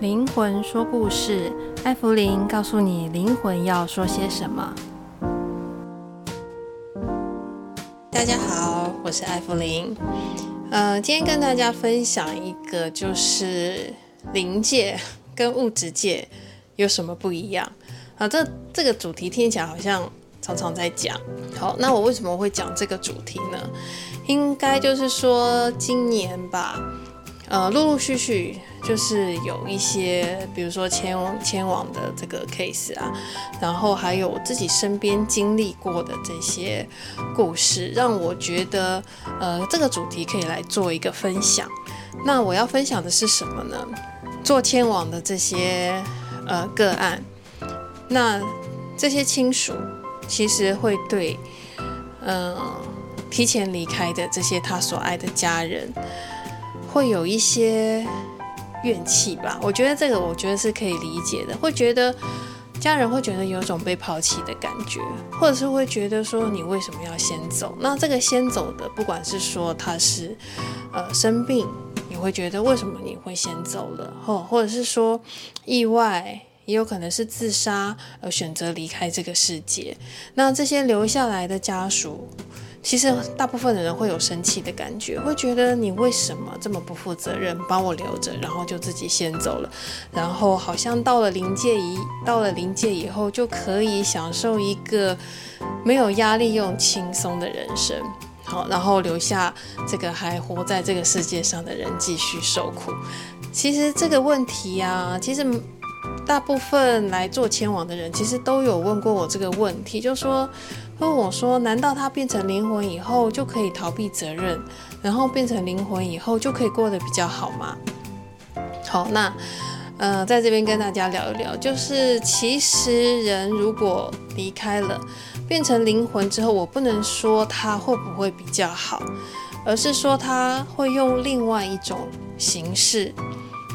灵魂说故事，艾芙灵告诉你灵魂要说些什么。大家好，我是艾芙灵。呃，今天跟大家分享一个，就是灵界跟物质界有什么不一样啊？这这个主题听起来好像常常在讲。好，那我为什么会讲这个主题呢？应该就是说今年吧。呃，陆陆续续就是有一些，比如说迁迁往的这个 case 啊，然后还有我自己身边经历过的这些故事，让我觉得，呃，这个主题可以来做一个分享。那我要分享的是什么呢？做迁往的这些呃个案，那这些亲属其实会对，嗯、提前离开的这些他所爱的家人。会有一些怨气吧，我觉得这个我觉得是可以理解的。会觉得家人会觉得有种被抛弃的感觉，或者是会觉得说你为什么要先走？那这个先走的，不管是说他是呃生病，你会觉得为什么你会先走了？或或者是说意外，也有可能是自杀而选择离开这个世界。那这些留下来的家属。其实大部分的人会有生气的感觉，会觉得你为什么这么不负责任，把我留着，然后就自己先走了，然后好像到了临界一到了临界以后就可以享受一个没有压力又轻松的人生，好，然后留下这个还活在这个世界上的人继续受苦。其实这个问题啊，其实大部分来做迁往的人其实都有问过我这个问题，就说。问我说：“难道他变成灵魂以后就可以逃避责任，然后变成灵魂以后就可以过得比较好吗？”好，那呃，在这边跟大家聊一聊，就是其实人如果离开了，变成灵魂之后，我不能说他会不会比较好，而是说他会用另外一种形式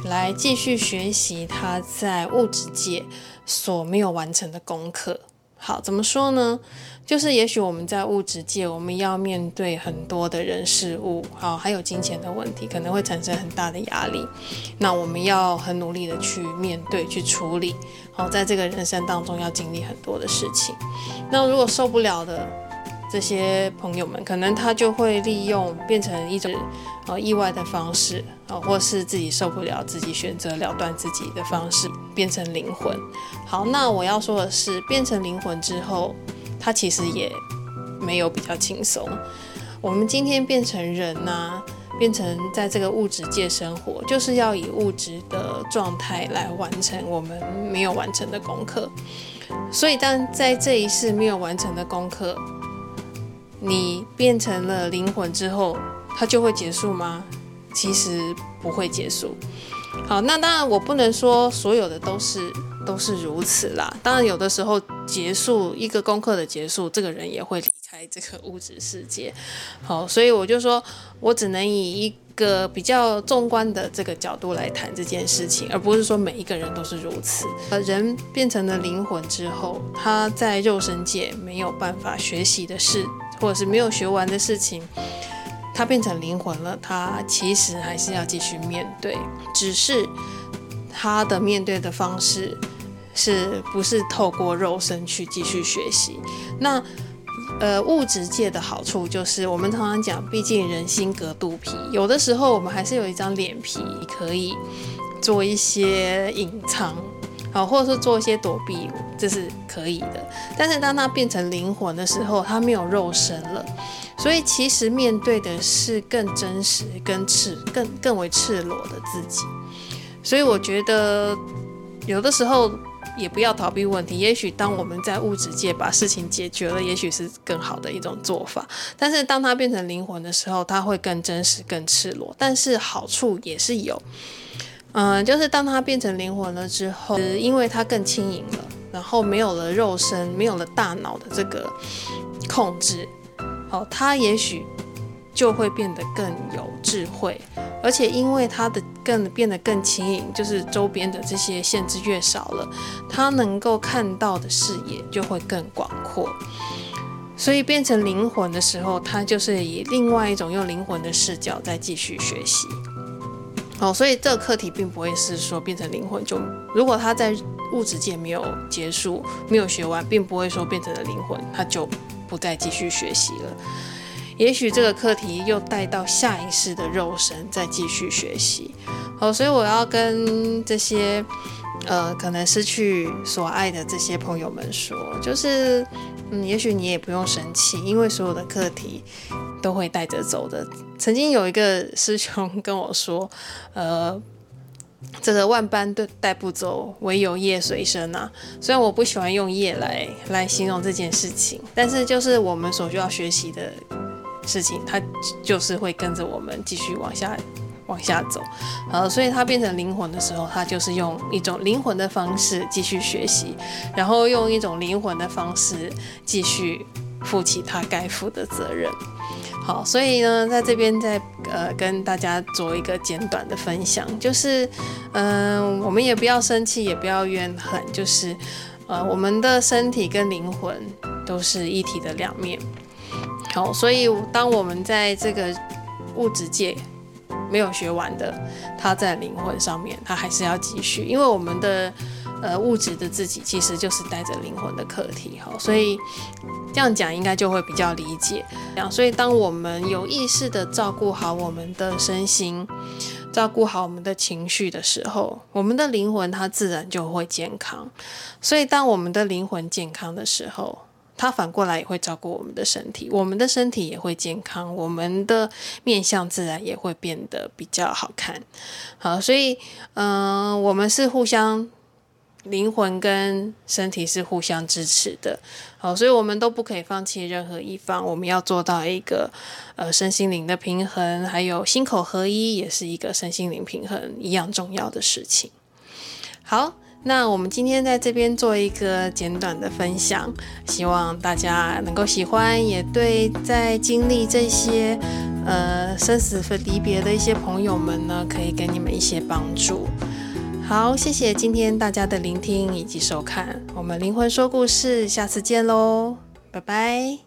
来继续学习他在物质界所没有完成的功课。好，怎么说呢？就是也许我们在物质界，我们要面对很多的人事物，好，还有金钱的问题，可能会产生很大的压力。那我们要很努力的去面对、去处理。好，在这个人生当中要经历很多的事情。那如果受不了的这些朋友们，可能他就会利用变成一种呃意外的方式啊，或是自己受不了，自己选择了断自己的方式，变成灵魂。好，那我要说的是，变成灵魂之后，他其实也没有比较轻松。我们今天变成人呐、变成在这个物质界生活，就是要以物质的状态来完成我们没有完成的功课。所以，当在这一世没有完成的功课，你变成了灵魂之后，它就会结束吗？其实不会结束。好，那当然我不能说所有的都是。都是如此啦。当然，有的时候结束一个功课的结束，这个人也会离开这个物质世界。好，所以我就说，我只能以一个比较纵观的这个角度来谈这件事情，而不是说每一个人都是如此。呃，人变成了灵魂之后，他在肉身界没有办法学习的事，或者是没有学完的事情，他变成灵魂了，他其实还是要继续面对，只是他的面对的方式。是不是透过肉身去继续学习？那呃，物质界的好处就是，我们常常讲，毕竟人心隔肚皮，有的时候我们还是有一张脸皮，可以做一些隐藏，好，或者是做一些躲避，这是可以的。但是当他变成灵魂的时候，他没有肉身了，所以其实面对的是更真实、更赤、更更为赤裸的自己。所以我觉得有的时候。也不要逃避问题。也许当我们在物质界把事情解决了，也许是更好的一种做法。但是当它变成灵魂的时候，它会更真实、更赤裸。但是好处也是有，嗯、就是当它变成灵魂了之后，因为它更轻盈了，然后没有了肉身，没有了大脑的这个控制，好，它也许就会变得更有智慧。而且因为它的更变得更轻盈，就是周边的这些限制越少了，它能够看到的视野就会更广阔。所以变成灵魂的时候，它就是以另外一种用灵魂的视角在继续学习。哦，所以这个课题并不会是说变成灵魂就，如果他在物质界没有结束，没有学完，并不会说变成了灵魂，他就不再继续学习了。也许这个课题又带到下一世的肉身再继续学习。好，所以我要跟这些呃可能失去所爱的这些朋友们说，就是嗯，也许你也不用生气，因为所有的课题都会带着走的。曾经有一个师兄跟我说，呃，这个万般都带不走，唯有业随身啊。虽然我不喜欢用业来来形容这件事情，但是就是我们所需要学习的。事情，它就是会跟着我们继续往下往下走，呃，所以它变成灵魂的时候，它就是用一种灵魂的方式继续学习，然后用一种灵魂的方式继续负起他该负的责任。好，所以呢，在这边再呃跟大家做一个简短的分享，就是嗯、我们也不要生气，也不要怨恨，就是呃，我们的身体跟灵魂都是一体的两面。好，所以当我们在这个物质界没有学完的，他在灵魂上面，他还是要继续，因为我们的呃物质的自己其实就是带着灵魂的课题。好，所以这样讲应该就会比较理解。这样，所以当我们有意识的照顾好我们的身心，照顾好我们的情绪的时候，我们的灵魂它自然就会健康。所以当我们的灵魂健康的时候，它反过来也会照顾我们的身体，我们的身体也会健康，我们的面相自然也会变得比较好看。好，所以，嗯、我们是互相，灵魂跟身体是互相支持的。好，所以我们都不可以放弃任何一方，我们要做到一个，呃，身心灵的平衡，还有心口合一，也是一个身心灵平衡一样重要的事情。好。那我们今天在这边做一个简短的分享，希望大家能够喜欢，也对在经历这些呃生死和离别的一些朋友们呢，可以给你们一些帮助。好，谢谢今天大家的聆听以及收看，我们灵魂说故事，下次见喽，拜拜。